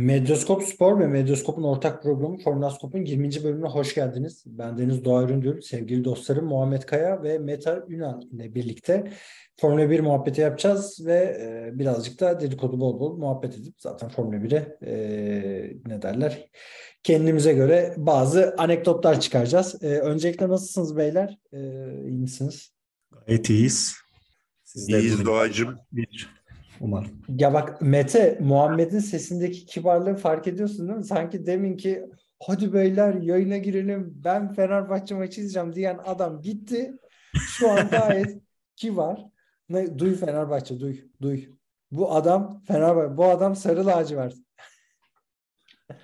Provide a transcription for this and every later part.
Medyaskop Spor ve Medyaskop'un ortak programı Formülaskop'un 20. bölümüne hoş geldiniz. Ben Deniz Doğa Üründül, sevgili dostlarım Muhammed Kaya ve Meta Ünal ile birlikte Formula 1 muhabbeti yapacağız ve e, birazcık da dedikodu bol bol muhabbet edip zaten Formula 1'e e, ne derler kendimize göre bazı anekdotlar çıkaracağız. E, öncelikle nasılsınız beyler? E, iyi misiniz? Gayet iyiyiz. Siz de İyiyiz Doğacığım. Bir, umarım. Ya bak Mete, Muhammed'in sesindeki kibarlığı fark ediyorsun değil mi? Sanki deminki hadi beyler yayına girelim ben Fenerbahçe maçı izleyeceğim diyen adam gitti. Şu an gayet kibar. Ne, duy Fenerbahçe duy duy. Bu adam Fenerbahçe bu adam sarı lacivert.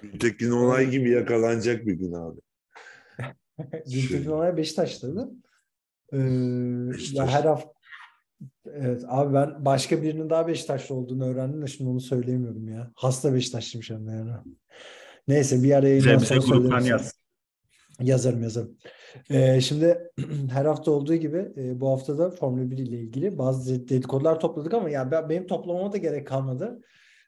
Gültekin olay gibi yakalanacak bir gün abi. Gültekin Onay Beşiktaş'taydı. Ee, Beşiktaş. ya her hafta Evet abi ben başka birinin daha Beşiktaşlı olduğunu öğrendim de şimdi onu söyleyemiyorum ya. Hasta Beşiktaşlıymış hem de yani. Neyse bir ara yayından sonra söylerim. yaz. Yazarım yazarım. Ee, şimdi her hafta olduğu gibi e, bu hafta da Formula 1 ile ilgili bazı dedikodular topladık ama ya ben, benim toplamama da gerek kalmadı.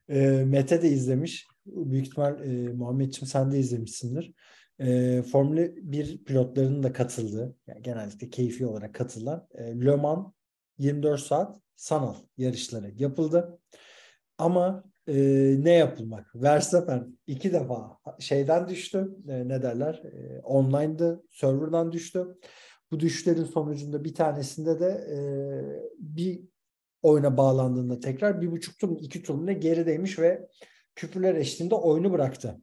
Ee, Mete de izlemiş. Büyük ihtimal e, Muhammedciğim sen de izlemişsindir. E, Formula 1 pilotlarının da katıldığı, yani genellikle keyfi olarak katılan e, Le Mans 24 saat sanal yarışları yapıldı. Ama e, ne yapılmak? Verstappen iki defa şeyden düştü. E, ne derler? E, online'dı. Server'dan düştü. Bu düşüşlerin sonucunda bir tanesinde de e, bir oyuna bağlandığında tekrar bir buçuk tur, iki tur ne gerideymiş ve küfürler eşliğinde oyunu bıraktı.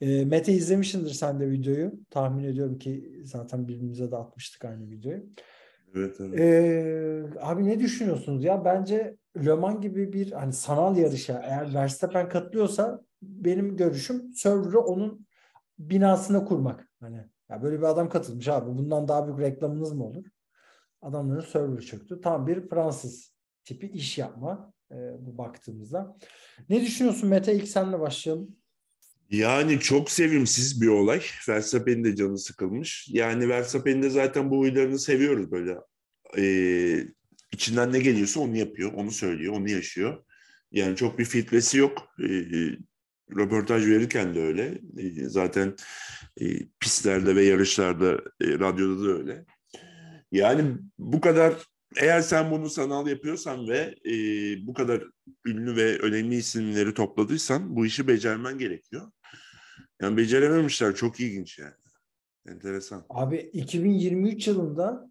E, Mete izlemişsindir sen de videoyu. Tahmin ediyorum ki zaten birbirimize de atmıştık aynı videoyu. Evet evet. Ee, abi ne düşünüyorsunuz ya? Bence Le Mans gibi bir hani sanal yarışa eğer Verstappen katılıyorsa benim görüşüm server'ı onun binasına kurmak. Hani ya böyle bir adam katılmış abi. Bundan daha büyük reklamınız mı olur? Adamların server'ı çöktü. Tam bir Fransız tipi iş yapma e, bu baktığımızda. Ne düşünüyorsun Mete? İlk senle başlayalım. Yani çok sevimsiz bir olay. Verstappen'in de canı sıkılmış. Yani Verstappen'in de zaten bu huylarını seviyoruz böyle. Ee, içinden ne geliyorsa onu yapıyor, onu söylüyor, onu yaşıyor. Yani çok bir filtresi yok. Ee, röportaj verirken de öyle. Ee, zaten e, pistlerde ve yarışlarda, e, radyoda da öyle. Yani bu kadar eğer sen bunu sanal yapıyorsan ve e, bu kadar ünlü ve önemli isimleri topladıysan bu işi becermen gerekiyor. Yani becerememişler. Çok ilginç yani. Enteresan. Abi 2023 yılında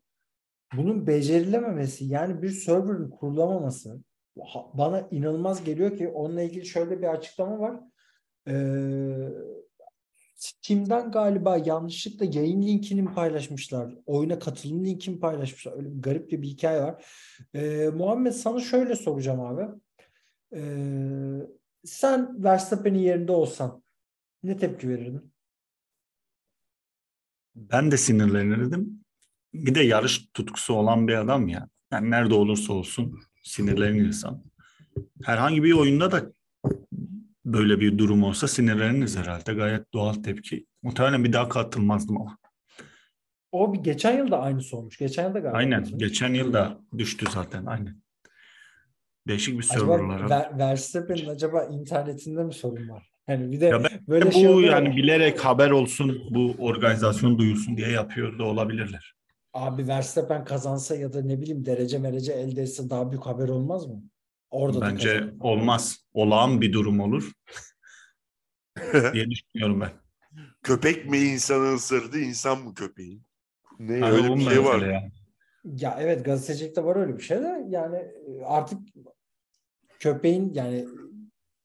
bunun becerilememesi yani bir server'ın kurulamaması bana inanılmaz geliyor ki onunla ilgili şöyle bir açıklama var. Ee, Steam'den galiba yanlışlıkla yayın linkini paylaşmışlar? Oyuna katılım linkini paylaşmışlar? Öyle bir garip bir hikaye var. Ee, Muhammed sana şöyle soracağım abi. Ee, sen Verstappen'in yerinde olsan ne tepki verirdin? Ben de sinirlenirdim. Bir de yarış tutkusu olan bir adam ya. Yani nerede olursa olsun sinirlenir insan. Herhangi bir oyunda da böyle bir durum olsa sinirleniriz herhalde. Gayet doğal tepki. Muhtemelen bir daha katılmazdım ama. O bir geçen yıl da aynısı olmuş. Geçen yıl da galiba. Aynen. katılmış. Geçen yıl da düştü zaten. Aynen. Değişik bir serverlara. Ver, Verstappen'in acaba internetinde mi sorun var? Yani bir de Ya böyle bu şey yani ya. bilerek haber olsun, bu organizasyon duyulsun diye yapıyor da olabilirler. Abi Verstappen kazansa ya da ne bileyim derece merece elde etse daha büyük haber olmaz mı? Orada da Bence olmaz. Olağan bir durum olur diye düşünüyorum ben. Köpek mi insanı ısırdı, insan mı köpeği? Ne Hani öyle bir şey var. yani. Ya evet gazetecilikte var öyle bir şey de yani artık köpeğin yani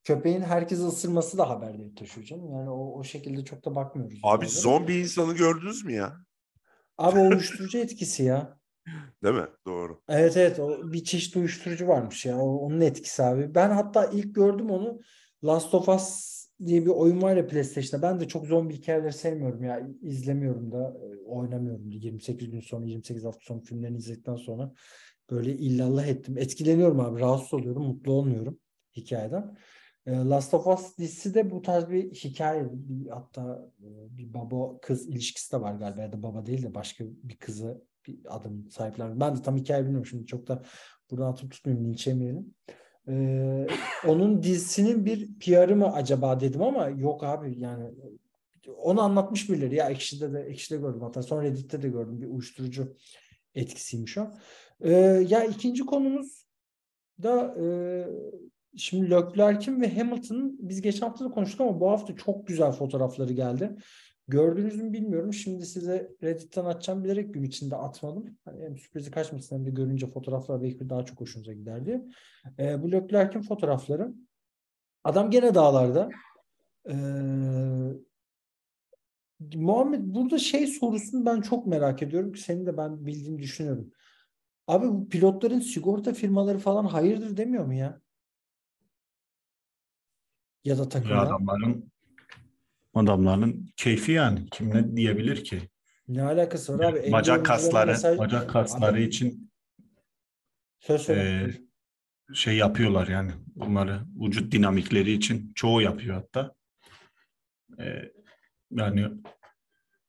köpeğin herkesi ısırması da haber değil taşıyor canım. Yani o, o şekilde çok da bakmıyoruz. Abi biz zombi insanı gördünüz mü ya? Abi uyuşturucu etkisi ya. Değil mi? Doğru. Evet evet o bir çeşit uyuşturucu varmış ya. O, onun etkisi abi. Ben hatta ilk gördüm onu Last of Us diye bir oyun var ya PlayStation'da. Ben de çok zombi hikayeleri sevmiyorum ya. izlemiyorum da, e, oynamıyorum da. 28 gün sonra, 28 hafta sonra filmlerini izledikten sonra böyle illallah ettim. Etkileniyorum abi. Rahatsız oluyorum. Mutlu olmuyorum hikayeden. E, Last of Us dizisi de bu tarz bir hikaye. Bir, hatta e, bir baba kız ilişkisi de var galiba ya da baba değil de başka bir kızı bir adım sahipler. Ben de tam hikaye bilmiyorum şimdi çok da buradan atıp tutmayayım linç. Ee, onun dizisinin bir PR'ı mı acaba dedim ama yok abi yani onu anlatmış birileri ya Ekşi'de de Ekşi'de gördüm hatta sonra Reddit'te de gördüm bir uyuşturucu etkisiymiş o. Ee, ya ikinci konumuz da e, şimdi Leclerc'in ve Hamilton'ın biz geçen hafta da konuştuk ama bu hafta çok güzel fotoğrafları geldi. Gördünüz mü bilmiyorum. Şimdi size Reddit'ten atacağım. Bilerek gün içinde atmadım. Hani hem sürprizi kaçmasın hem de görünce fotoğraflar belki daha çok hoşunuza gider diye. E, bu Leclerc'in fotoğrafları. Adam gene dağlarda. E, Muhammed burada şey sorusunu ben çok merak ediyorum ki senin de ben bildiğini düşünüyorum. Abi bu pilotların sigorta firmaları falan hayırdır demiyor mu ya? Ya da takımlar. Ya adamların adamların keyfi yani. Kim ne diyebilir ki? Ne alakası var abi? Bacak kasları, mesaj- bacak kasları Abi, için söz söyle. e, şey yapıyorlar yani. Bunları vücut dinamikleri için çoğu yapıyor hatta. E, yani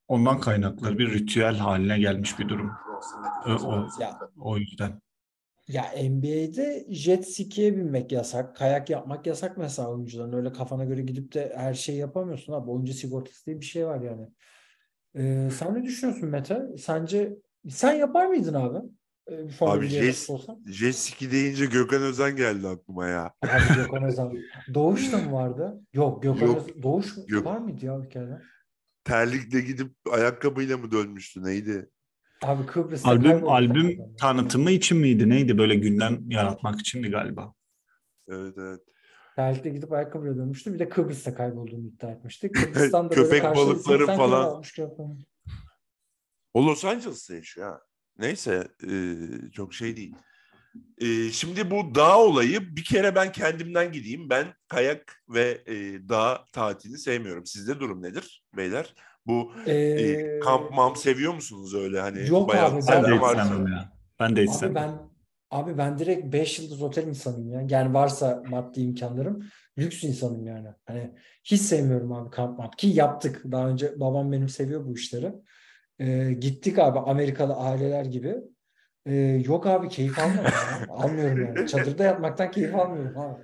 ondan kaynaklı bir ritüel haline gelmiş bir durum. O, o, Ya o yüzden. Ya NBA'de jet ski'ye binmek yasak, kayak yapmak yasak mesela oyuncuların. Öyle kafana göre gidip de her şeyi yapamıyorsun abi. Oyuncu sigortası diye bir şey var yani. Ee, sen ne düşünüyorsun Mete? Sence sen yapar mıydın abi? Ee, Abi jet-? Jet ski deyince Gökhan Özen geldi aklıma ya. Abi Gökhan Özen. Doğuş da mı vardı? Yok Gökhan Yok, Özen- Doğuş yok. var mıydı ya bir kere? Terlikle gidip ayakkabıyla mı dönmüştü neydi? Abi Kıbrıs'ta Albüm albüm hakikaten. tanıtımı için miydi? Neydi? Böyle gündem yaratmak içindi galiba. Evet evet. Terlikle gidip ayakkabıyla dönmüştü. Bir de Kıbrıs'ta kaybolduğunu iddia etmişti. Kıbrıs'tan da Köpek balıkları 80 kilo falan. O Los Angeles'ta yaşıyor ha. Neyse e, çok şey değil. E, şimdi bu dağ olayı bir kere ben kendimden gideyim. Ben kayak ve e, dağ tatilini sevmiyorum. Sizde durum nedir beyler? Bu e, Ee, kamp mam seviyor musunuz öyle hani? Yok bayağı abi, ben Ben de hiç sevmem ya. Ben de hiç Abi ben abi ben direkt 5 yıldız otel insanıyım ya. Yani varsa maddi imkanlarım lüks insanım yani. Hani hiç sevmiyorum abi kamp map ki yaptık. Daha önce babam benim seviyor bu işleri. Ee, gittik abi Amerikalı aileler gibi. Ee, yok abi keyif almıyorum ya. Almıyorum yani. Çadırda yatmaktan keyif almıyorum abi.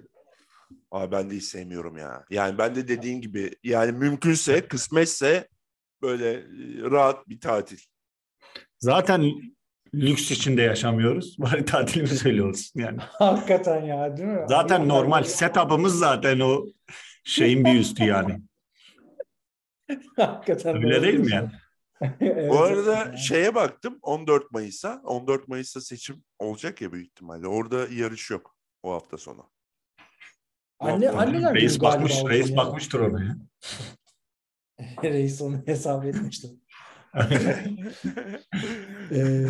Abi ben de hiç sevmiyorum ya. Yani ben de dediğin gibi yani mümkünse kısmetse böyle e, rahat bir tatil. Zaten lüks içinde yaşamıyoruz. Bari tatilimiz öyle olsun yani. Hakikaten ya değil mi? Zaten Abi, normal abi, setup'ımız zaten o şeyin bir üstü yani. Hakikaten Öyle değil mi yani? Evet, Bu arada evet. şeye baktım 14 Mayıs'a. 14 Mayıs'ta seçim olacak ya büyük ihtimalle. Orada yarış yok o hafta sonu. Anne, anneler Reis bakmış, reis gün ya. bakmıştır ona ya. Reis onu hesap etmiştir. Ee,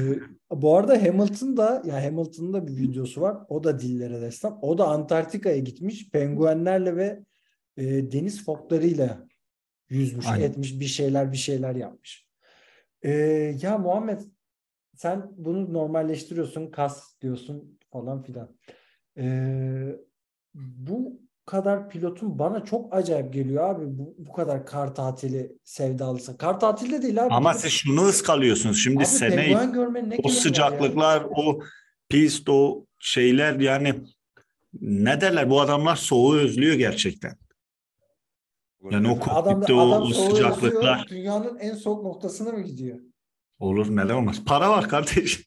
bu arada Hamilton da ya Hamilton'ın da bir videosu var. O da dillere destan. O da Antarktika'ya gitmiş. Penguenlerle ve e, deniz foklarıyla yüzmüş, Aynen. etmiş, bir şeyler bir şeyler yapmış. Ee, ya Muhammed sen bunu normalleştiriyorsun, kas diyorsun falan filan. Ee, bu kadar pilotun bana çok acayip geliyor abi. Bu, bu kadar kar tatili sevdalısı. Kar tatili de değil abi. Ama siz şunu ıskalıyorsunuz. Şimdi Abi sene penguen görmenin ne o sıcaklıklar, o pist, o şeyler yani ne derler bu adamlar soğuğu özlüyor gerçekten. Yani o kokpitte o, adam o sıcaklıklar özlüyor, Dünyanın en soğuk noktasına mı gidiyor? olur neden olmaz. Para var kardeşim.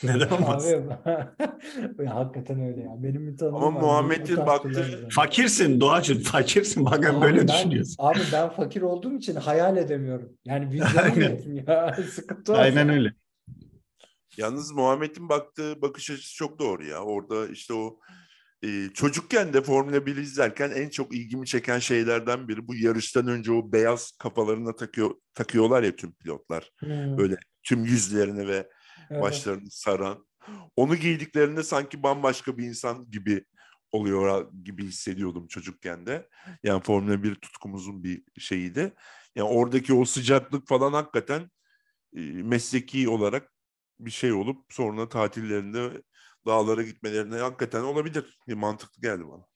neden olmaz. Abi, ya, hakikaten öyle ya. Benim bir tanıdığım Ama Muhammed'in kullanıcılar. Fakirsin Doğacığım fakirsin bakın Abi böyle ben- düşünüyorsun. Abi ben fakir olduğum için hayal edemiyorum. Yani vizyonum Aynen. yok ya. Sıkıntı var. Aynen öyle. Yalnız Muhammed'in baktığı bakış açısı çok doğru ya. Orada işte o e, çocukken de Formula 1 izlerken en çok ilgimi çeken şeylerden biri bu yarıştan önce o beyaz kafalarına takıyor takıyorlar ya tüm pilotlar. Hmm, Böyle tüm yüzlerini ve başlarını saran. Onu giydiklerinde sanki bambaşka bir insan gibi oluyor gibi hissediyordum çocukken de. Yani Formula 1 tutkumuzun bir şeyiydi. Yani oradaki o sıcaklık falan hakikaten e, mesleki olarak bir şey olup sonra tatillerinde dağlara gitmelerine hakikaten olabilir. Bir mantıklı geldi bana.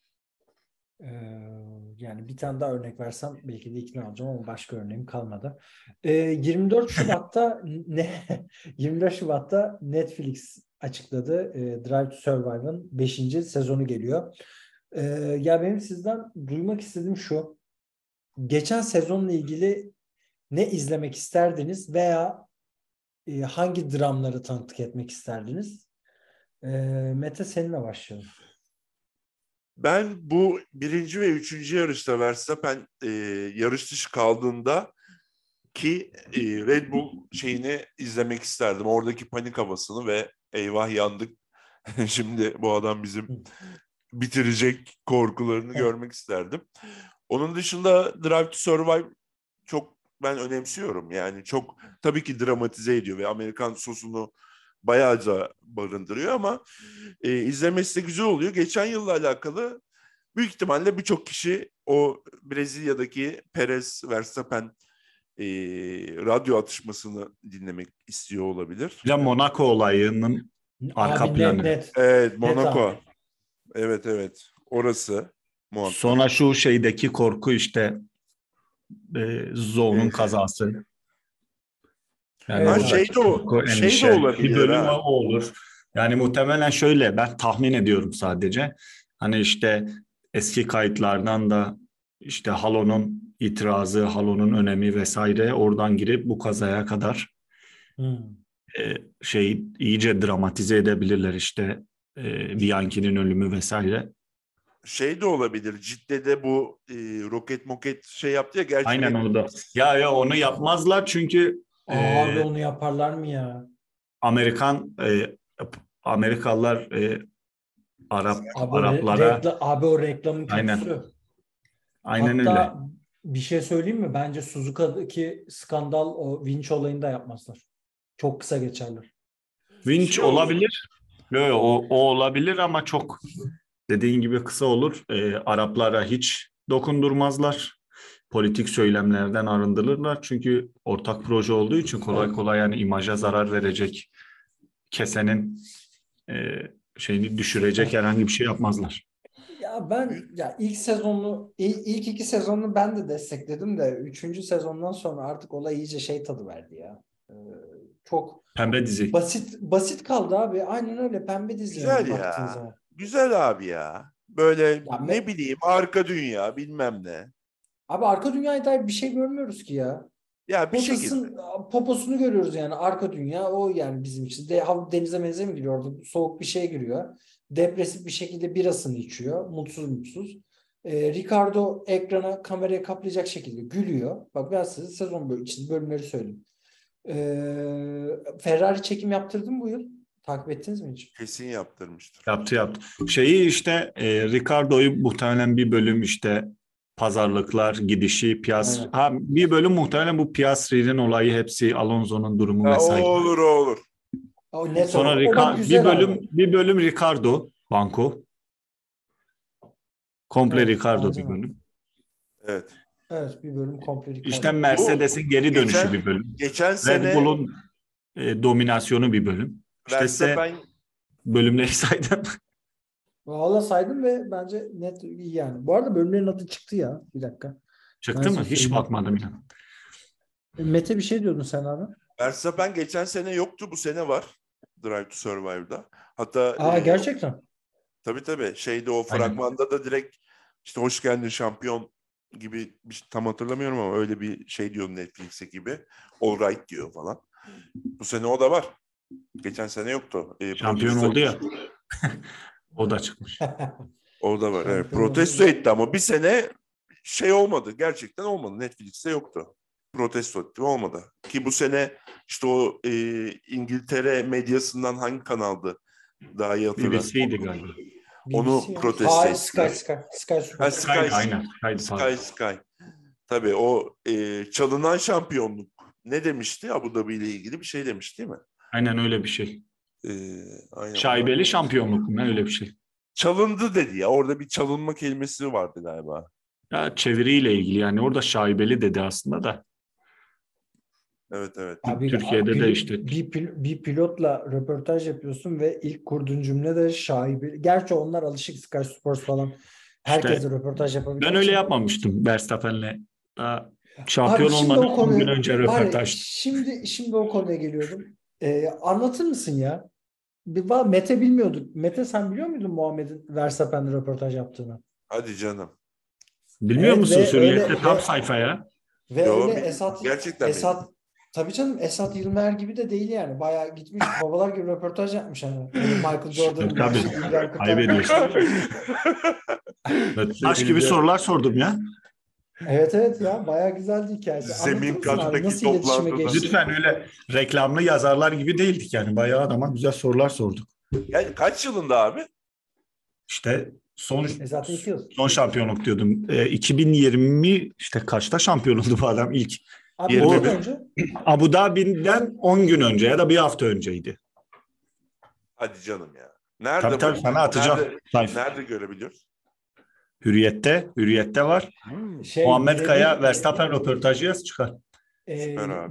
Yani bir tane daha örnek versem belki de ikna olacağım ama başka örneğim kalmadı. Ee, 24 Şubat'ta ne 24 Şubat'ta Netflix açıkladı. Ee, Drive to Survive'ın 5. sezonu geliyor. Ee, ya benim sizden duymak istediğim şu. Geçen sezonla ilgili ne izlemek isterdiniz veya e, hangi dramları tanıklık etmek isterdiniz? Ee, Mete seninle başlayalım. Ben bu birinci ve üçüncü yarışta Verstappen e, yarış dışı kaldığında ki e, Red Bull şeyini izlemek isterdim. Oradaki panik havasını ve eyvah yandık. Şimdi bu adam bizim bitirecek korkularını görmek isterdim. Onun dışında Drive to Survive çok ben önemsiyorum. Yani çok tabii ki dramatize ediyor ve Amerikan sosunu bayağıca barındırıyor ama e, izlemesi de güzel oluyor. Geçen yılla alakalı büyük ihtimalle birçok kişi o Brezilya'daki Perez Verstappen e, radyo atışmasını dinlemek istiyor olabilir. De Monaco olayının Arka Abi planı. net, net. Evet Monaco. abi. Evet evet orası muhakkak. sonra şu şeydeki korku işte e, Zoe'nun kazası. Yani Ha, oradaki şey de o- şey de olabilir Bir bölüm ha. o olur. Yani muhtemelen şöyle ben tahmin ediyorum sadece. Hani işte eski kayıtlardan da işte Halo'nun itirazı, Halo'nun önemi vesaire oradan girip bu kazaya kadar Hmm. e, şey iyice dramatize edebilirler işte e, Bianchi'nin ölümü vesaire. Şey de olabilir. Cidde'de bu e, roket moket şey yaptı ya. Gerçi Aynen orada. Ya ya onu yapmazlar çünkü Abi e, onu yaparlar mı ya? Amerikan e, Amerikalılar e, Arap Abi, Araplara rekla- abi o reklamın Aynen. kötüsü. aynen Hatta öyle. bir şey söyleyeyim mi? Bence Suzuka'daki skandal o vinç olayını da yapmazlar. Çok kısa geçerler. Winch Şey olabilir. Yo, yo, o, o olabilir ama çok dediğin gibi kısa olur. E, Araplara hiç dokundurmazlar. Politik söylemlerden arındırırlar. Çünkü ortak proje olduğu için kolay kolay yani imaja zarar verecek kesenin e, şeyini düşürecek herhangi bir şey yapmazlar. Ya ben ya ilk sezonu il- ilk iki sezonunu ben de destekledim de üçüncü sezondan sonra artık olay iyice şey tadı verdi ya. Ee, çok Pembe dizi. basit basit kaldı abi. Aynen öyle pembe dizi. Güzel yani ya. zaman. Güzel abi ya. Böyle Ya ne me- bileyim arka dünya bilmem ne. Abi arka dünyaya dair bir şey görmüyoruz ki ya. Ya bir şekilde. Potasın, poposunu görüyoruz yani arka dünya o yani bizim için. De, denize menize mi giriyor orada? Soğuk bir şey giriyor. Depresif bir şekilde birasını içiyor. Mutsuz mutsuz. Ee, Ricardo ekrana kameraya kaplayacak şekilde gülüyor. Bak ben size sezon böl içinde bölümleri söyleyeyim. Ee, Ferrari çekim yaptırdı mı bu yıl? Takip ettiniz mi hiç? Kesin yaptırmıştır. Yaptı yaptı. Şeyi işte e, Ricardo'yu muhtemelen bir bölüm işte pazarlıklar, gidişi, Pias Aynen. ha bir bölüm muhtemelen bu Piastri'nin olayı hepsi Alonso'nun durumu Ha, o vesaire. olur o olur. O net Sonra o. O Rica- güzel bir bölüm abi. bir bölüm Ricardo Banco. Komple Evet, Ricardo bir bölüm. Evet. Evet bir bölüm komple Ricardo. İşte Mercedes'in geri dönüşü Geçen- bir bölüm. Geçen Red sene Bull'un e, dominasyonu bir bölüm. İşte Verstappen bölümleri saydım. Valla saydım ve bence net iyi yani. Bu arada bölümlerin adı çıktı ya. Bir dakika. Çıktı Ben mı? Hiç bakmadım ya. Mete bir şey diyordun sen abi. Verstappen geçen sene yoktu bu sene var. Drive to Survive'da. Hatta Aa e, gerçekten. Tabii tabii. Şeyde o Aynen. fragmanda da direkt işte hoş geldin şampiyon gibi bir tam hatırlamıyorum ama öyle bir şey diyor Netflix'e gibi. All right diyor falan. Bu sene o da var. Geçen sene yoktu. Ee, Şampiyon oldu ya. O da çıkmış. O da var. Evet. Protesto etti ama bir sene şey olmadı. Gerçekten olmadı. Netflix'te yoktu. Protesto etti olmadı. Ki bu sene işte o e, İngiltere medyasından hangi kanaldı? Daha iyi hatırlıyorum. BBC'ydi galiba. Onu BBC protesto Aa, etti. Sky Sky. Sky. Ha, Sky, Sky, aynen. Sky pardon. Sky. Tabii o e, çalınan şampiyonluk ne demişti? Abu Dhabi ile ilgili bir şey demiş değil mi? Aynen öyle bir şey. E, aynen. Şaibeli şampiyonluk mu? Ne öyle bir şey. çalındı dedi ya. Orada bir çalınma kelimesi vardı galiba. Ya çeviriyle ilgili yani orada şaibeli dedi aslında da. Evet evet. Abi, Türkiye'de abi, de işte- bir, bir pilotla röportaj yapıyorsun ve ilk kurduğun cümle de şaibi. Gerçi onlar alışık Sky Sports falan. Herkese röportaj yapabiliyor. Ben öyle yapmamıştım Verstappen'le. Abi şampiyon şimdi olmadan o 10 konuyu- gün önce röportaj. şimdi şimdi o konuya geliyordum. Ee, anlatır mısın ya? Mete bilmiyorduk. Mete sen biliyor muydun Muhammed'in Verstappen'le röportaj yaptığını? Hadi canım. Bilmiyor Evet, musun öyle- tam ve- sayfaya? Ve Yo, öyle Esat gerçekten Esat tabii canım Esat Yılmer gibi de değil yani. Bayağı gitmiş babalar gibi röportaj yapmış hani. Michael Jordan'ın Tabii, kaybediyorsun. Taş gibi sorular sordum ya. Evet evet ya bayağı güzeldi hikayesi. Zemin iletişime toplantıda. Lütfen öyle reklamlı yazarlar gibi değildik yani. Bayağı adama güzel sorular sorduk. Yani kaç yılında abi? İşte son E zaten son şampiyonluk diyordum. E, 2020 işte kaçta şampiyon oldu bu adam ilk? Abi bir. önce Abu Dhabi'den 10 gün önce ya da bir hafta önceydi. Hadi canım ya. Nerede Tabii bu? tabii sana atacağım. Nerede, nerede görebiliyoruz? Hürriyette, Hürriyette var. şey, Muhammed Kaya Verstappen röportajı yaz çıkar. e,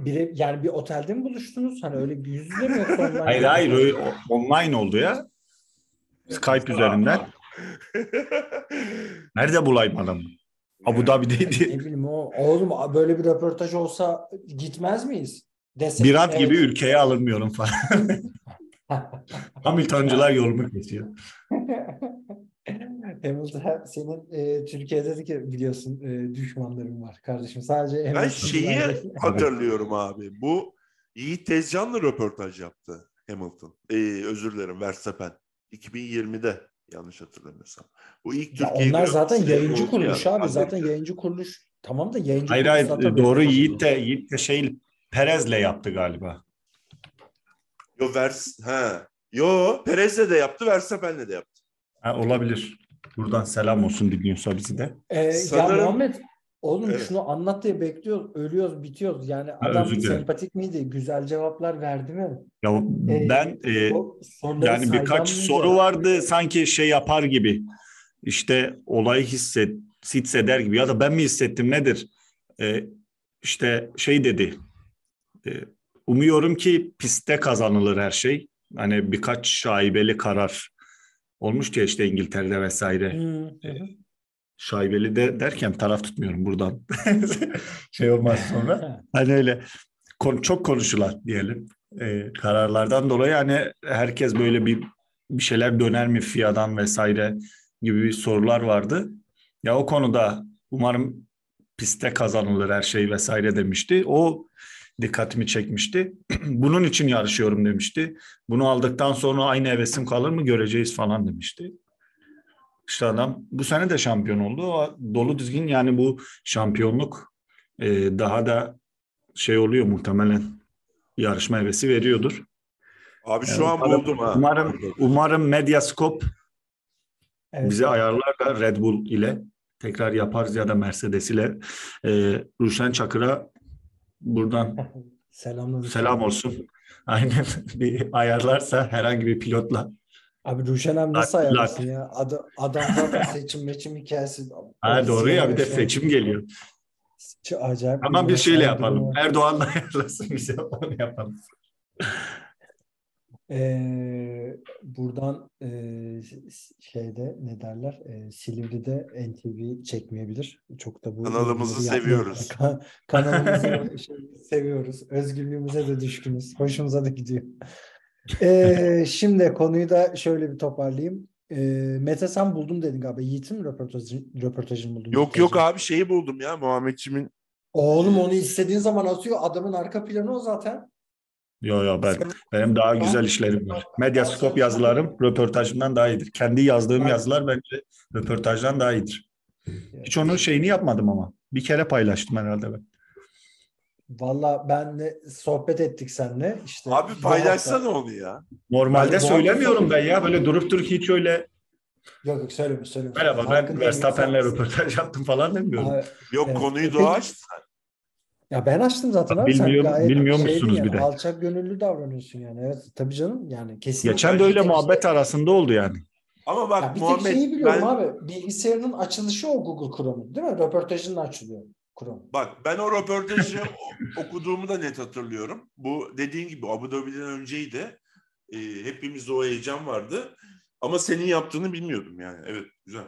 bire- yani bir otelde mi buluştunuz? Hani öyle bir yüz yüze mi yoksa online? Hayır hayır öyle o- online oldu ya. Skype üzerinden. Nerede bulayım adamı? Abu Dhabi'deydi. Ne bileyim o oğlum böyle bir röportaj olsa gitmez miyiz? Desek, Bir an evet. gibi ülkeye alınmıyorum falan. Hamiltoncular yolumu kesiyor. Hamilton senin e, Türkiye'deki biliyorsun e, düşmanların var kardeşim. Sadece Ben Hamilton şeyi değil. hatırlıyorum abi. Bu Yiğit Tezcan'la röportaj yaptı Hamilton. Ee, özür dilerim Verstappen. 2020'de yanlış hatırlamıyorsam. Bu ilk Ya Türkiye onlar zaten Prix'si yayıncı kuruluş yani. abi. Zaten yayıncı kuruluş. Tamam da yayıncı Hayır kuruluş hayır zaten doğru Yiğit de. Yiğit de şey Perez'le yaptı galiba. Yo Vers ha. Yo Perez'le de yaptı, Verstappen'le de yaptı. Ha, olabilir. Buradan selam olsun dinliyorsa bizi de. Ee, ya Sanırım- Muhammed oğlum Evet. şunu anlat diye bekliyoruz. Ölüyoruz, bitiyoruz. Yani Ha, adam sempatik miydi? Güzel cevaplar verdi mi? Ya Ee, ben e, O soruları yani birkaç soru vardı sanki şey yapar gibi. İşte olayı hisset, hisseder gibi ya da ben mi hissettim nedir? Ee, işte şey dedi. e, umuyorum ki pistte kazanılır her şey. Hani birkaç şaibeli karar olmuştu ya işte İngiltere'de vesaire. Hı, hı. Şaibeli de derken taraf tutmuyorum buradan. şey olmaz sonra. Hani öyle kon- çok konuşulan diyelim e, kararlardan dolayı hani herkes böyle bir bir şeyler döner mi FIA'dan vesaire gibi sorular vardı. Ya o konuda umarım pistte kazanılır her şey vesaire demişti. O dikkatimi çekmişti. Bunun için yarışıyorum demişti. Bunu aldıktan sonra aynı hevesim kalır mı göreceğiz falan demişti. İşte adam bu sene de şampiyon oldu. O dolu dizgin yani bu şampiyonluk e, daha da şey oluyor muhtemelen yarışma hevesi veriyordur. Abi şu Yani an umarım- buldum ha. Umarım umarım Medyascope Evet. bize ayarlar da Red Bull ile tekrar yaparız ya da Mercedes ile e, Ruşen Çakır'a buradan Selamlar. selam olsun. Aynen bir ayarlarsa herhangi bir pilotla. Abi Ruşen abi nasıl Lak- ayarlasın ya? Adam, adam zaten seçim meçim hikayesi. Ha, doğru ya bir de seçim geliyor. Acayip. Tamam bir şeyle yapalım. durumu. Erdoğan da ayarlasın bize onu yapalım. Ee, buradan e, şeyde ne derler e, Silivri'de NTV çekmeyebilir. Çok da bu Kanalımızı seviyoruz. Kan- kanalımızı şey, seviyoruz. Özgürlüğümüze de düşkünüz. Hoşumuza da gidiyor. Ee, şimdi konuyu da şöyle bir toparlayayım. Ee, Mete sen buldum dedin galiba. Yiğit'in mi röportajı, röportajını buldun? Yok yok abi şeyi buldum ya Muhammedcimin. Oğlum onu istediğin zaman atıyor. Adamın arka planı o zaten. Yo yo ben benim daha güzel işlerim var. Medyascope yazılarım röportajımdan daha iyidir. Kendi yazdığım yazılar bence röportajdan daha iyidir. Hiç onun şeyini yapmadım ama. Bir kere paylaştım herhalde ben. Valla benle sohbet ettik seninle. İşte Abi paylaşsana onu ya. Normalde bu söylemiyorum ben ya. Böyle durup durup hiç öyle Yok yok söyleme söyleme. merhaba ben Verstappen'le röportaj yaptım falan demiyorum. Abi, Yok Evet. konuyu doğa açtı. Ya ben açtım zaten abi. Sen Bilmiyorum- gayet bilmiyor musunuz yani, bir de? Alçak gönüllü davranıyorsun yani. Evet tabii canım yani kesinlikle. Geçen de öyle muhabbet arasında oldu yani. Ya Ama bak bir tek Muhammed şeyi biliyorum ben, abi. Bilgisayarının açılışı o Google Chrome'un değil mi? Röportajının açılıyor Chrome. bak ben o röportajı okuduğumu da net hatırlıyorum. Bu dediğin gibi Abu Dhabi'den önceydi. Ee, hepimizde o heyecan vardı. Ama senin yaptığını bilmiyordum yani. Evet güzel.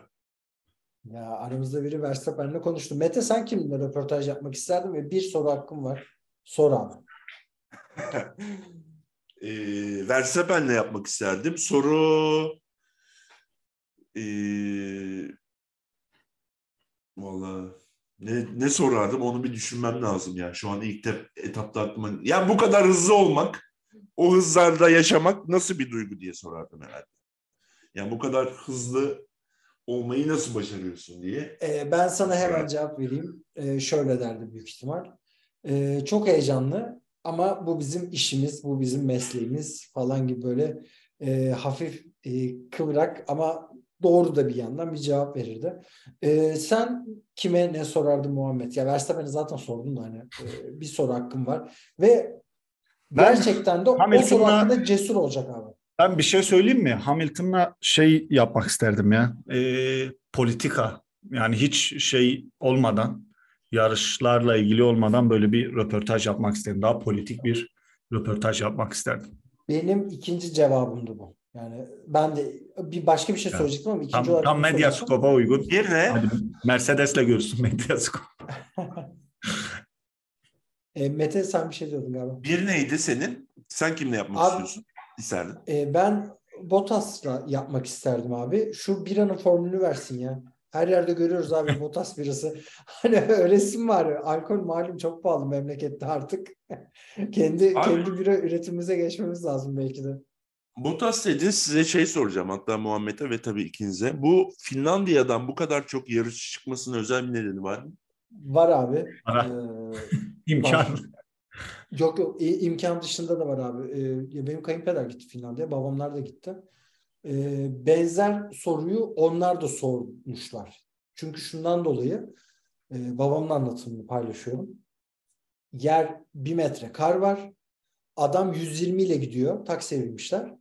Ya aramızda biri Verstappen'le konuştu. Mete sen kiminle röportaj yapmak isterdin ve bir soru hakkım var. Sor abi. e, Verstappen'le yapmak isterdim. Soru e, vallahi ne, ne sorardım onu bir düşünmem lazım ya. Şu an ilk te- etapta aklıma. Ya bu kadar hızlı olmak, o hızlarda yaşamak nasıl bir duygu diye sorardım herhalde. Yani bu kadar hızlı olmayı nasıl başarıyorsun diye. Ee, ben sana hemen cevap vereyim. Ee, şöyle derdi büyük ihtimal. Ee, çok heyecanlı ama bu bizim işimiz, bu bizim mesleğimiz falan gibi böyle e, hafif e, kıvrak ama doğru da bir yandan bir cevap verirdi. Ee, sen kime ne sorardın Muhammed? Ya Verstappen'e zaten sordun da hani e, bir soru hakkım var ve Ben gerçekten de o soru hakkında cesur olacak abi. Ben bir şey söyleyeyim mi? Hamilton'la şey yapmak isterdim ya. Ee, politika. Yani hiç şey olmadan, yarışlarla ilgili olmadan böyle bir röportaj yapmak istedim. Daha politik bir röportaj yapmak isterdim. Benim ikinci cevabımdı bu. Yani ben de bir başka bir şey söyleyecektim ama ikinci Tam, olarak tam bunu medya söyleyeceğim. skopa uygun. Bir ne? Hadi Mercedes'le görsün medya skop. E, Mete sen bir şey diyordun galiba. Bir neydi senin? Sen kimle yapmak Abi- istiyorsun? İsterdin. E, ben Bottas'la yapmak isterdim abi. Şu biranın formülünü versin ya. Her yerde görüyoruz abi Bottas birası. Hani öyle var. Alkol malum çok pahalı memlekette artık. kendi Abi- kendi bira üretimimize geçmemiz lazım belki de. Bottas dedin size şey soracağım hatta Muhammed'e ve tabii ikinize. Bu Finlandiya'dan bu kadar çok yarış çıkmasının özel bir nedeni var mı? Var abi. Var. Ee, İmkan. Var. Yok yok imkan dışında da var abi. Ee, benim kayınpeder gitti Finlandiya'ya. Babamlar da gitti. Ee, benzer soruyu onlar da sormuşlar. Çünkü şundan dolayı e, babamın anlatımını paylaşıyorum. Yer bir metre kar var. Adam 120 ile gidiyor. Taksiye binmişler.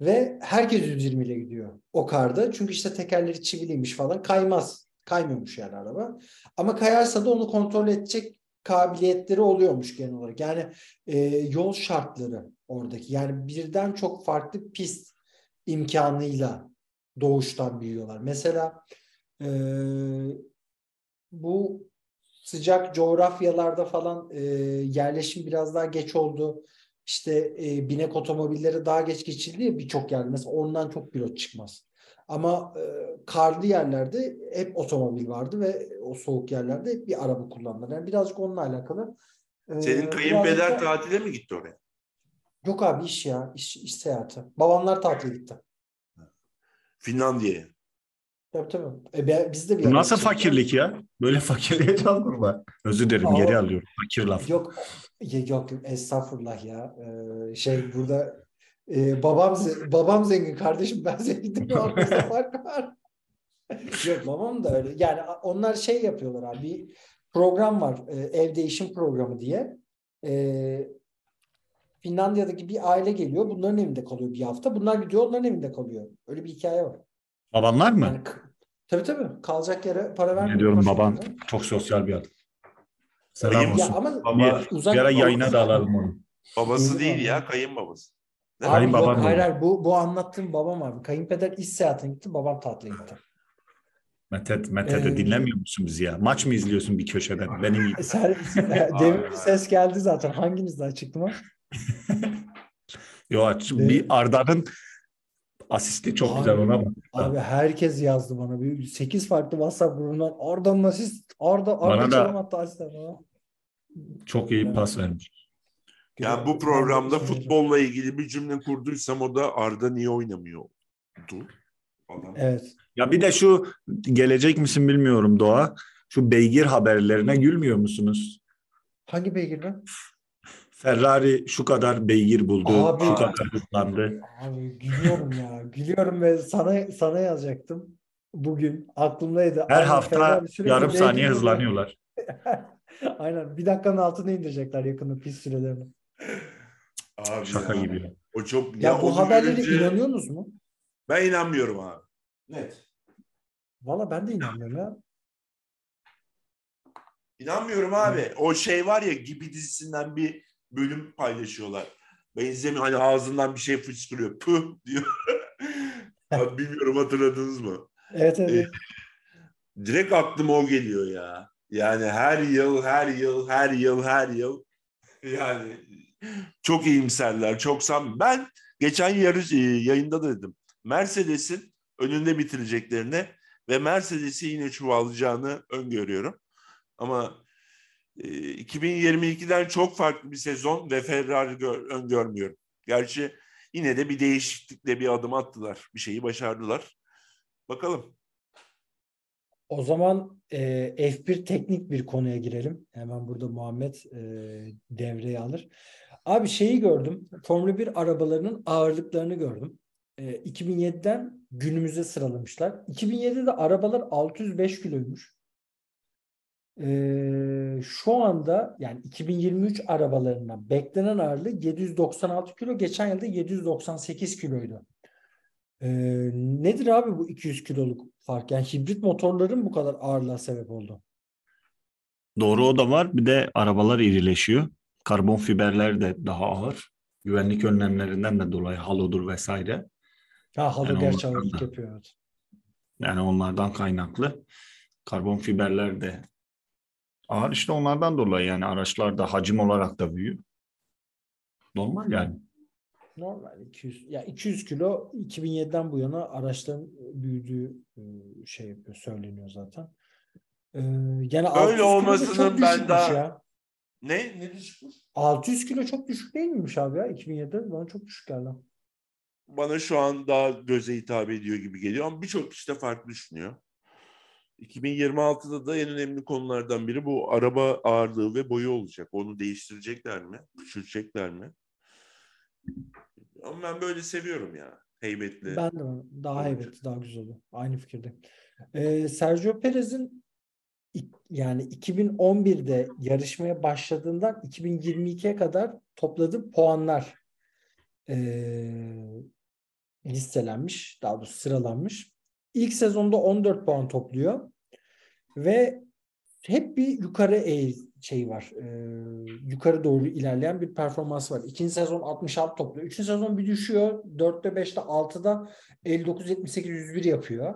Ve herkes 120 ile gidiyor o karda. Çünkü işte tekerleri çiviliymiş falan. Kaymaz. Kaymıyormuş yani araba. Ama kayarsa da onu kontrol edecek kabiliyetleri oluyormuş genel olarak. Yani e, yol şartları oradaki. Yani birden çok farklı pist imkanıyla doğuştan büyüyorlar. Mesela e, bu sıcak coğrafyalarda falan e, yerleşim biraz daha geç oldu. İşte e, binek otomobilleri daha geç geçildi ya birçok yerde. Mesela ondan çok pilot çıkmaz. Ama e, karlı yerlerde hep otomobil vardı ve o soğuk yerlerde hep bir araba kullandılar. Yani birazcık onunla alakalı. E, Senin kayınpeder da- tatile mi gitti oraya? Yok abi iş ya. iş, iş seyahati. Babamlar tatile gitti. Finlandiya'ya. Tabii tabii. E, be- biz de bir Bu nasıl fakirlik ya? Böyle fakirliğe can kurma. Özür dilerim geri alıyorum. Fakir laf. Yok yok yok estağfurullah ya. Ee, şey burada e, babam babam zengin kardeşim ben zengin değilim. Aramızda fark var. yok babam da öyle. Yani a- onlar şey yapıyorlar abi. Bir program var. e, ev değişim programı diye. E, Finlandiya'daki bir aile geliyor. Bunların evinde kalıyor bir hafta. Bunlar gidiyor onların evinde kalıyor. Öyle bir hikaye var. Babanlar mı? Yani tabii tabii. Kalacak yere para vermiyor. Ne diyorum baban yere. çok sosyal bir adam. Selam Ayıp Ya olsun. ama Baba, uzak Bir ara yayına da alalım onu. babası değil ya kayınbabası. Değil? Abi yok hayır mı? hayır bu, bu anlattığım babam abi. Kayınpeder iş seyahatine gitti babam tatile gitti. Mete, Mete de Ee, dinlemiyor musun bizi ya? Maç mı izliyorsun bir köşeden? Benim. Sen, demin bir ses geldi zaten hanginizden çıktı mı? Yo, aç- Ee, bir Arda'nın asisti çok Abi, güzel ona bak. Abi herkes yazdı bana. Bir 8 farklı WhatsApp grubundan Arda'nın asist Arda Arda Bana da- Çalım attı asist. Çok iyi Evet. pas vermiş. Ya bu programda futbolla ilgili bir cümle kurduysam o da Arda niye oynamıyordu? Falan. Evet. Ya bir de şu gelecek misin bilmiyorum Doğa. Şu beygir haberlerine gülmüyor musunuz? Hangi beygir lan? Ferrari şu kadar beygir buldu, Abi- şu kadar hızlandı. Abi gülüyorum ya. Gülüyorum ve sana sana yazacaktım. Bugün aklımdaydı. Her Aynen, hafta yarım saniye hızlanıyorlar. Aynen. Bir dakikanın altına indirecekler yakında pist sürelerini. Abi Şaka ya. gibi. O çok Ya, onu bu haberlere görünce- inanıyorsunuz mu? Ben inanmıyorum abi. Net. Valla ben de inanmıyorum ya. İnanmıyorum abi. O şey var ya gibi dizisinden bir bölüm paylaşıyorlar. Benzemiyor hani ağzından bir şey fışkırıyor. Püh diyor. Abi bilmiyorum hatırladınız mı? Evet evet. Direkt aklıma o geliyor ya. Yani her yıl, her yıl, her yıl, her yıl. Yani çok iyimserler, çok sam. Ben geçen yarış e, yayında da dedim. Mercedes'in önünde bitireceklerini ve Mercedes'i yine çuvallayacağını öngörüyorum. Ama e, 2022'den çok farklı bir sezon ve Ferrari gör, öngörmüyorum. Gerçi yine de bir değişiklikle bir adım attılar. Bir şeyi başardılar. Bakalım. O zaman e, F1 teknik bir konuya girelim. Hemen burada Muhammed e, devreye alır. Abi şeyi gördüm. Formula 1 arabalarının ağırlıklarını gördüm. E, 2007'den günümüze sıralamışlar. 2007'de arabalar 605 kiloymuş. E, şu anda yani 2023 arabalarına beklenen ağırlığı 796 kilo. Geçen yılda 798 kiloydu. Ee, nedir abi bu 200 kiloluk fark? Yani hibrit motorların bu kadar ağırlığa sebep oldu. Doğru o da var. Bir de arabalar irileşiyor. Karbon fiberler de daha ağır. Güvenlik önlemlerinden de dolayı halodur vesaire. Ha halo Yani gerçi ağırlık yapıyor. Evet. Yani onlardan kaynaklı. Karbon fiberler de ağır. İşte onlardan dolayı yani araçlar da hacim olarak da büyüyor. Normal yani. Normal 200 ya 200 kilo 2007'den bu yana araçların büyüdüğü e, şey yapıyor söyleniyor zaten. Ee, yani 600 kilo da olmasının ben daha- ya. Ne? Ne düşmüş? 600 kilo çok düşük değil miymiş abi ya 2007'de? Bana çok düşük geldi. bana şu an daha göze hitap ediyor gibi geliyor ama birçok kişi de farklı düşünüyor. 2026'da da en önemli konulardan biri bu araba ağırlığı ve boyu olacak. Onu değiştirecekler mi? Küçülecekler mi? Ama ben böyle seviyorum ya. Heybetli. Ben de daha heybetli, daha güzel. Aynı fikirde. Ee, Sergio Perez'in yani 2011'de yarışmaya başladığından 2022'ye kadar topladığı puanlar ee, listelenmiş. Daha doğrusu sıralanmış. İlk sezonda 14 puan topluyor ve hep bir yukarı eğ şey var. Ee, yukarı doğru ilerleyen bir performans var. İkinci sezon 66 topluyor. Üçüncü sezon bir düşüyor. 4'te 5'te 6'da 59 78 101 yapıyor.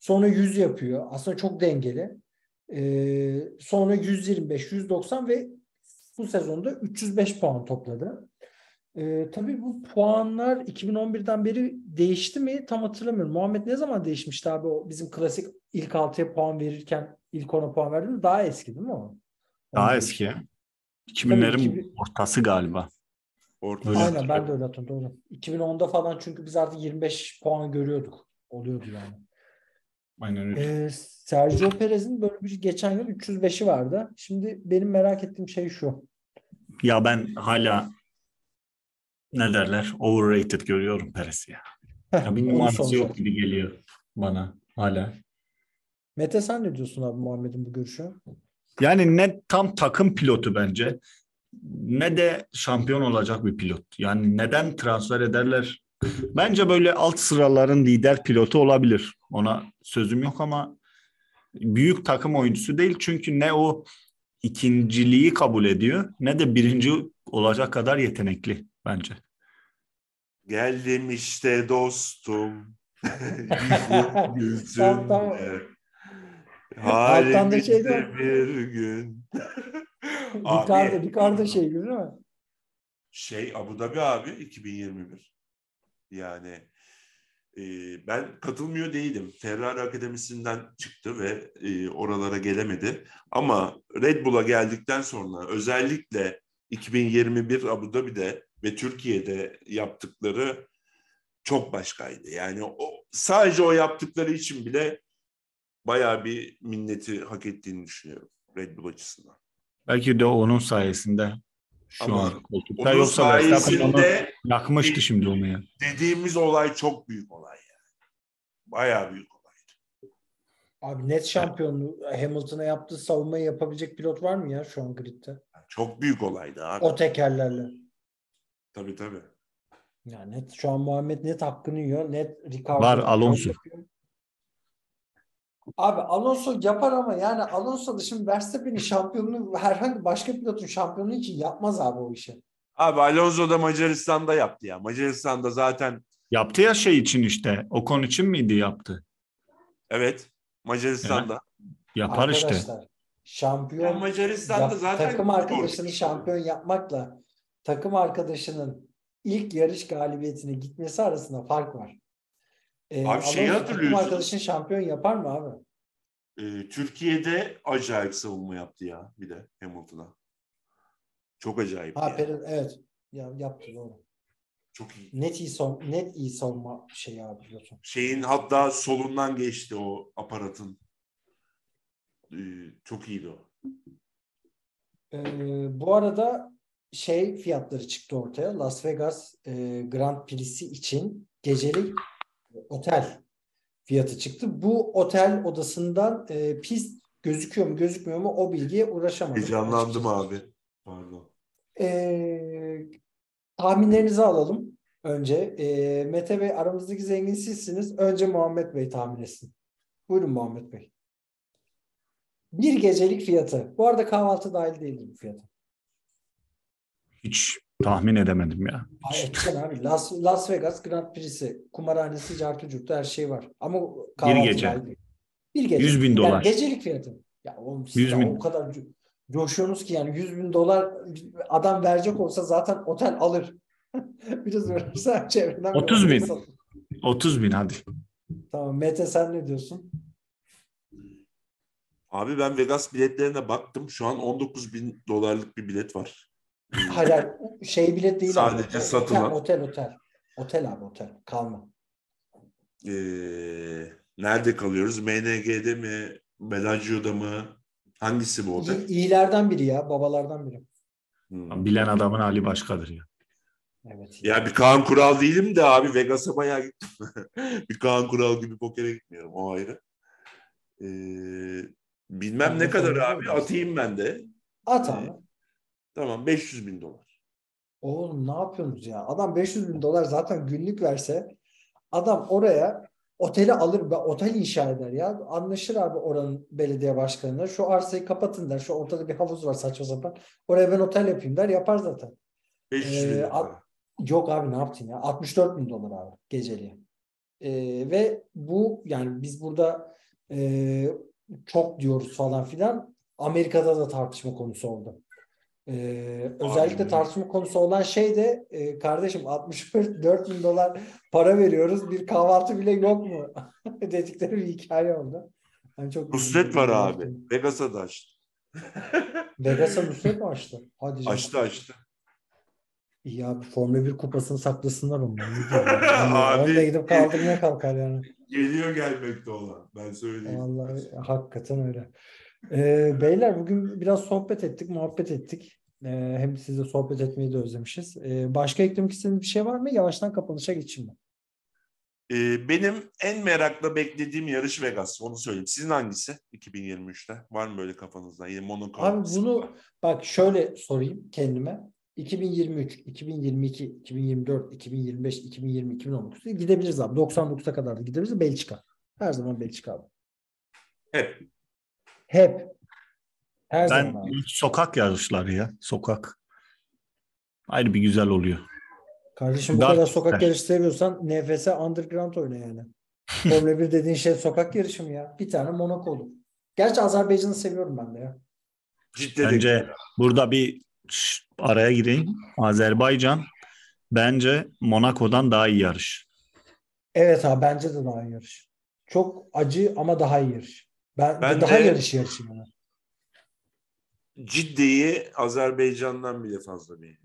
Sonra 100 yapıyor. Aslında çok dengeli. Ee, sonra 125 190 ve bu sezonda 305 puan topladı. Ee, tabii bu puanlar 2011'den beri değişti mi tam hatırlamıyorum. Muhammed ne zaman değişmişti abi o bizim klasik ilk 6'ya puan verirken ilk 10'a puan verdiğimiz daha eski değil mi o? Daha Onu eski. değişti. 2000'lerin iki- ortası galiba. Orta Öyle. Aynen ben de öyle hatırlıyorum doğru. 2010'da falan çünkü biz artık 25 puan görüyorduk. Oluyordu yani. Aynen öyle. Ee, Sergio Perez'in böyle bir geçen yıl 305'i vardı. Şimdi benim merak ettiğim şey şu. Ya ben hala ne derler overrated görüyorum Perez'i ya. ya bir numarası yok gibi geliyor bana hala. Mete sen ne diyorsun abi Muhammed'in bu görüşü? Yani ne tam takım pilotu bence ne de şampiyon olacak bir pilot. Yani neden transfer ederler? Bence böyle alt sıraların lider pilotu olabilir. Ona sözüm yok ama büyük takım oyuncusu değil. Çünkü ne o ikinciliği kabul ediyor ne de birinci olacak kadar yetenekli bence. Geldim işte dostum. Yüzüm Tam- tam- yüzümde. Alttan da şey bir gün. Ricardo, Ricardo şey gibi değil mi? Şey Abu Dhabi abi 2021. Yani e, ben katılmıyor değilim. Ferrari Akademisi'nden çıktı ve e, oralara gelemedi. Ama Red Bull'a geldikten sonra özellikle 2021 Abu Dhabi'de ve Türkiye'de yaptıkları çok başkaydı. Yani o, sadece o yaptıkları için bile bayağı bir minneti hak ettiğini düşünüyorum Red Bull açısından. Belki de onun sayesinde şu Ama an koltukta yoksa Verstappen yakmıştı şimdi onu ya. dediğimiz olay çok büyük olay yani. Bayağı büyük olay. Abi net şampiyonluğu Hamilton'a yaptığı savunmayı yapabilecek pilot var mı ya şu an gridde? Çok büyük olaydı abi. O tekerlerle. Tabii tabii. Ya net şu an Muhammed net hakkını yiyor. Net Ricardo Var, Alonso. yapıyor. Abi Alonso yapar ama yani Alonso da şimdi Verstappen'in şampiyonluğu herhangi başka pilotun şampiyonluğu için yapmaz abi o işi. Abi Alonso da Macaristan'da yaptı ya. Macaristan'da zaten Yaptı ya şey için işte. Ocon için miydi yaptı? evet Macaristan'da. Yapar işte. Arkadaşlar şampiyon Ya Macaristan'da yap- zaten takım arkadaşını şampiyon yapmakla takım arkadaşının ilk yarış galibiyetine gitmesi arasında fark var. Ee, Abi şeyi hatırlıyorsunuz. arkadaşını şampiyon yapar mı abi? Ee, Türkiye'de acayip savunma yaptı ya bir de Hamilton'a. Çok acayip. Ha ya. Perez evet. Ya, yaptı doğru. Çok iyi. Net iyi son net iyi savunma şeyi abi pilotun. Şeyin hatta solundan geçti o aparatın. Ee, çok iyiydi o. Ee, bu arada şey fiyatları çıktı ortaya. Las Vegas e, Grand Prix'si için gecelik otel fiyatı çıktı. Bu otel odasından e, pist gözüküyor mu gözükmüyor mu o bilgiye uğraşamadım. Heyecanlandım abi. Pardon. Ee, tahminlerinizi alalım önce. Ee, Mete Bey aramızdaki zengin sizsiniz. Önce Muhammed Bey tahmin etsin. Buyurun Muhammed Bey. Bir gecelik fiyatı. Bu arada kahvaltı dahil değildir bu fiyata. Hiç tahmin edemedim ya. Ay, edeceksin abi. Las, Las Vegas Grand Prix'si, kumarhanesi, cartı curtu her şey var. Ama kahvaltı gece. değil. Bir gece. 100 bin Yani dolar. gecelik fiyatı. Ya oğlum siz 100 daha bin. o kadar co- coşuyorsunuz ki yani 100 bin dolar adam verecek olsa zaten otel alır. Biraz uğraşsa çevreden bir 30 otel bin. satın. 30 bin hadi. Tamam Mete sen ne diyorsun? Abi ben Vegas biletlerine baktım. Şu an 19 bin dolarlık bir bilet var. Hayır, hayır şey bilet değil abi. Sadece Otel, satılan. Otel otel. Otel abi otel. Kalma. Ee, nerede kalıyoruz? MNG'de mi? Bellagio'da mı? Hangisi bu otel? İyi, iyilerden biri ya. Babalardan biri. Hmm. Bilen adamın hali başkadır ya. Evet. Ya bir Kaan Kural değilim de abi Vegas'a bayağı gittim. bir Kaan Kural gibi pokere gitmiyorum o ayrı. Ee, bilmem Ben ne kadar abi atayım ben de. At abi. Tamam 500 bin dolar. Oğlum ne yapıyorsunuz ya? Adam 500 bin dolar zaten günlük verse adam oraya oteli alır ve otel inşa eder ya. Anlaşır abi oranın belediye başkanına. Şu arsayı kapatın der. Şu ortada bir havuz var saçma sapan. Oraya ben otel yapayım der. Yapar zaten. 500 bin Ee, dolar. at- Yok abi ne yaptın ya? 64 bin dolar abi geceliği. Ee, ve bu yani biz burada e, çok diyoruz falan filan. Amerika'da da tartışma konusu oldu. Ee, özellikle Abi. tartışma konusu olan şey de e, kardeşim 64 bin dolar para veriyoruz bir kahvaltı bile yok mu dedikleri bir hikaye oldu. Ben çok Nusret var abi. Vegas'a da açtı. Vegas'a Nusret mi açtı? Hadi canım. Açtı açtı. Abi Formula 1 kupasını saklasınlar ondan. Yani? Abi. Onunla gidip kaldırmaya kalkar yani. Geliyor gelmekte olan. Ben söyleyeyim. Vallahi hakikaten öyle. Ee, beyler bugün biraz sohbet ettik, muhabbet ettik. Ee, hem sizle sohbet etmeyi de özlemişiz. Ee, başka eklemek istediğiniz bir şey var mı? Yavaştan kapanışa geçeyim mi? Ee, benim en merakla beklediğim yarış Vegas. Onu söyleyeyim. Sizin hangisi 2023'te? Var mı böyle kafanızda? Yine Monaco. Abi bunu bak şöyle sorayım kendime. 2023, 2022, 2024, 2025, 2020, 2019 gidebiliriz abi. 99'a kadar da gidebiliriz. Belçika. Her zaman Belçika abi. Hep. Hep. Her Ben zaman sokak yarışları ya. Sokak. Ayrı bir güzel oluyor. Kardeşim bu Dark kadar sokak yarışı seviyorsan NFS Underground oyna yani. Formula 1 dediğin şey sokak yarışı mı ya? Bir tane Monaco olur. Gerçi Azerbaycan'ı seviyorum ben de ya. Ciddi de- Bence burada bir araya gireyim. Azerbaycan bence Monaco'dan daha iyi yarış. Evet abi bence de daha iyi yarış. Çok acı ama daha iyi yarış. Ben, Ben daha de- yarış yarışı yani. Ciddi'yi Azerbaycan'dan bile fazla bir.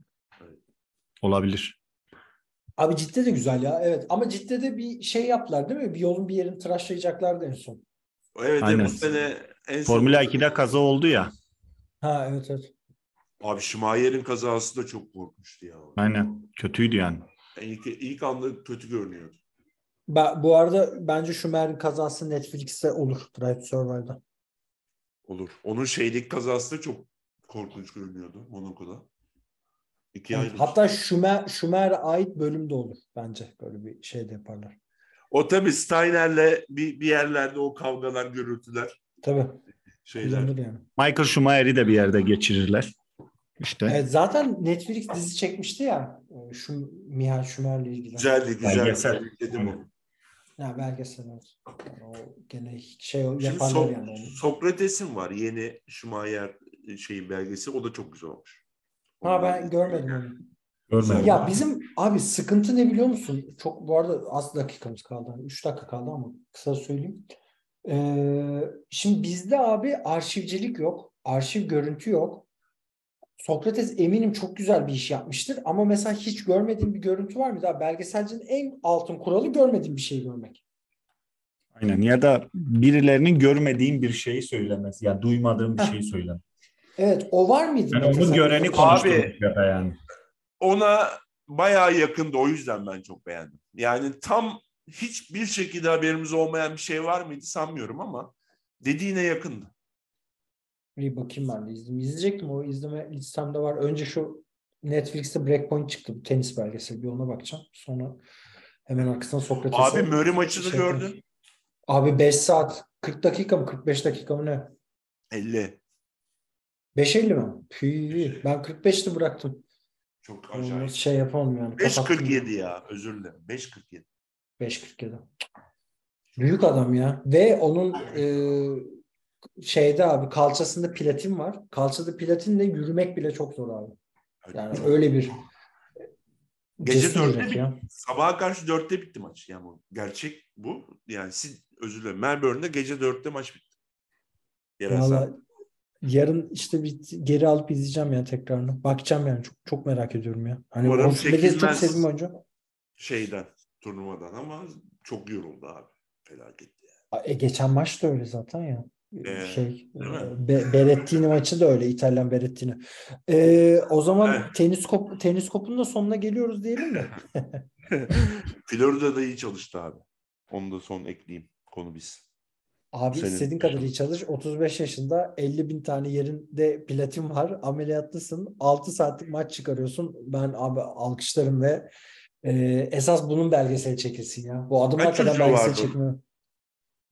Olabilir. Abi ciddi de güzel ya. Evet ama ciddi de bir şey yaptılar değil mi? Bir yolun bir yerini tıraşlayacaklardı en son. Evet Aynen. bu sene en son- Formula 2'de kaza oldu ya. Ha evet evet. Abi Schumacher'in kazası da çok korkmuştu ya. Aynen. Kötüydü yani. İlk, ilk anda kötü görünüyordu. Ben, bu arada bence Schumacher'in kazası Netflix'te olur. Drive to Survive'da. Olur. Onun şeylik kazası da çok korkunç görünüyordu Monaco'da. İki Evet, hatta Şumer Şumer'e ait bölüm de olur bence. Böyle bir şey de yaparlar. O tabii Steiner'le bir, bir yerlerde o kavgalar, gürültüler, Tabii. şeyler. Yani. Michael Schumacher'i de bir yerde geçirirler. İşte Evet, zaten Netflix dizi çekmişti ya. e, Şu Mihail Şumer'le ilgili. Güzeldi, güzel. Belgesel. Dedim o. Ya belgesel evet. Yani o gene şey Şimdi yaparlar So- yani. onu. Sokrates'in var yeni Schumacher şeyin belgesi. O da çok güzel olmuş. Ha ben görmedim onu. görmedim. Ya bizim abi sıkıntı ne biliyor musun? Çok bu arada az dakikamız kaldı. 3 dakika kaldı ama kısa söyleyeyim. Ee, şimdi bizde abi arşivcilik yok. Arşiv görüntü yok. Sokrates eminim çok güzel bir iş yapmıştır ama mesela hiç görmediğim bir görüntü var mı? Daha belgeselcinin en altın kuralı görmediğim bir şey görmek. Aynen ya da birilerinin görmediğin bir şeyi söylemesi. Ya duymadığın bir şeyi söylemesi. Evet o var mıydı? Yani onu göreni Abi- konuşturmak ya da yani. Ona bayağı yakındı. O yüzden ben çok beğendim. Yani tam hiçbir şekilde haberimiz olmayan bir şey var mıydı sanmıyorum ama dediğine yakındı. Bir bakayım ben de izleyeyim. İzleyecektim o izleme listemde var. Önce şu Netflix'te Breakpoint çıktı. Bu tenis belgeseli. Bir ona bakacağım. Sonra hemen arkasına Sokrates'e. Abi Murray maçını şey gördün. yapayım. Abi 5 saat 40 dakika mı 45 dakika mı ne? 50. 5.50 mi? Püh, ben 45'te bıraktım. Çok Onu acayip. şey yapamam yani. kapattım. 5.47 ya. Özür dilerim. 5.47. 5.47. Büyük adam ya. Ve onun e, şeyde abi kalçasında platin var. Kalçada platinle yürümek bile çok zor abi. Yani öyle bir Gece cesur dörtte ya. Sabaha karşı dörtte bitti maç. Yani bu gerçek bu. Yani siz özür dilerim. Melbourne'de gece dörtte maç bitti. Yerel yarın işte bir geri alıp izleyeceğim ya tekrarını. Bakacağım yani çok çok merak ediyorum ya. Hani Umarım çok sevdiğim oyuncu. şeyden turnuvadan ama çok yoruldu abi. Felaket. E, geçen maç da öyle zaten ya. Ee, şey e, Be- Berettini maçı da öyle İtalyan Berettini. E, o zaman Evet. tenis kop tenis kopunun da sonuna geliyoruz diyelim mi? Florida'da iyi çalıştı abi. Onu da son ekleyeyim. Konu biz. Abi Senin- istediğin kadar iyi çalış. 35 yaşında 50 bin tane yerinde platin var. Ameliyatlısın. 6 saatlik maç çıkarıyorsun. Ben abi alkışlarım ve e, esas bunun belgeseli çekilsin ya. Bu adım Kaç hakikaten çocuğu belgesel çekimi.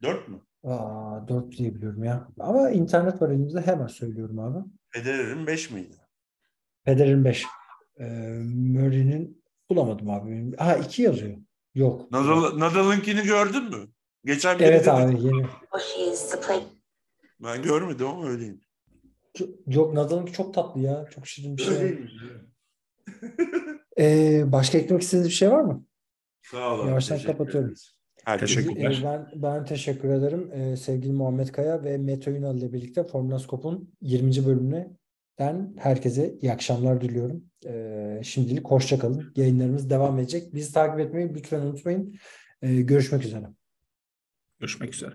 Dört mü? Aa, 4 diye biliyorum ya. Ama internet var elimizde hemen söylüyorum abi. Federer'in beş miydi? Federer'in 5. Ee, Murray'nin bulamadım abi. Ha 2 yazıyor. Yok. Nadal, Nadal'ınkini gördün mü? Geçen biri Evet abi yeni. Ben görmedim ama öyleyim. Yok Nadal'ınki çok tatlı ya. Çok şirin bir şey. Ee, başka eklemek istediğiniz bir şey var mı? Sağ olun. Yavaştan kapatıyorum. ederiz. Herkese Teşekkür- Teşekkürler. Ee, ben ben teşekkür ederim. Ee, sevgili Muhammed Kaya ve Mete Ünal ile birlikte Formula Scope'un 20. bölümüne ben herkese iyi akşamlar diliyorum. Ee, şimdilik hoşça kalın. Yayınlarımız devam edecek. Bizi takip etmeyi lütfen unutmayın. Ee, görüşmek üzere. Görüşmek üzere.